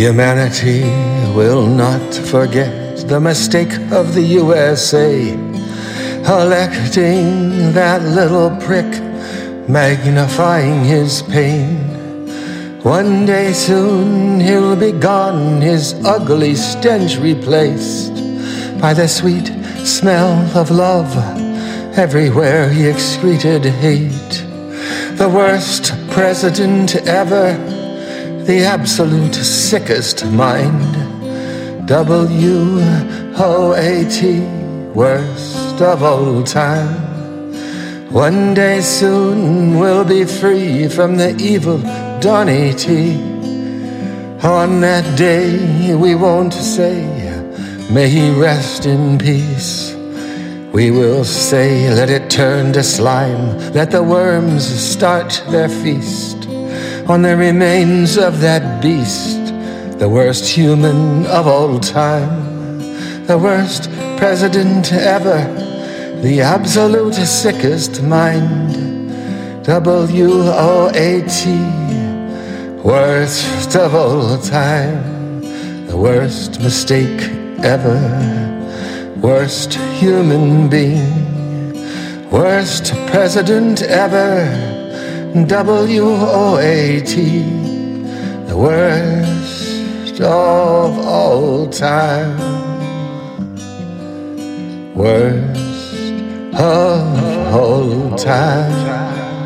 Humanity will not forget the mistake of the USA electing that little prick, magnifying his pain. One day soon he'll be gone, his ugly stench replaced by the sweet smell of love. Everywhere he excreted hate. The worst president ever, the absolute sickest mind. W O A T, worst of all time. One day soon we'll be free from the evil Donny T. On that day we won't say, may he rest in peace. We will say, let it turn to slime, let the worms start their feast on the remains of that beast, the worst human of all time, the worst president ever, the absolute sickest mind, W O A T, worst of all time, the worst mistake ever, worst human being, worst president ever, W O A T, the worst of all time worst of all time.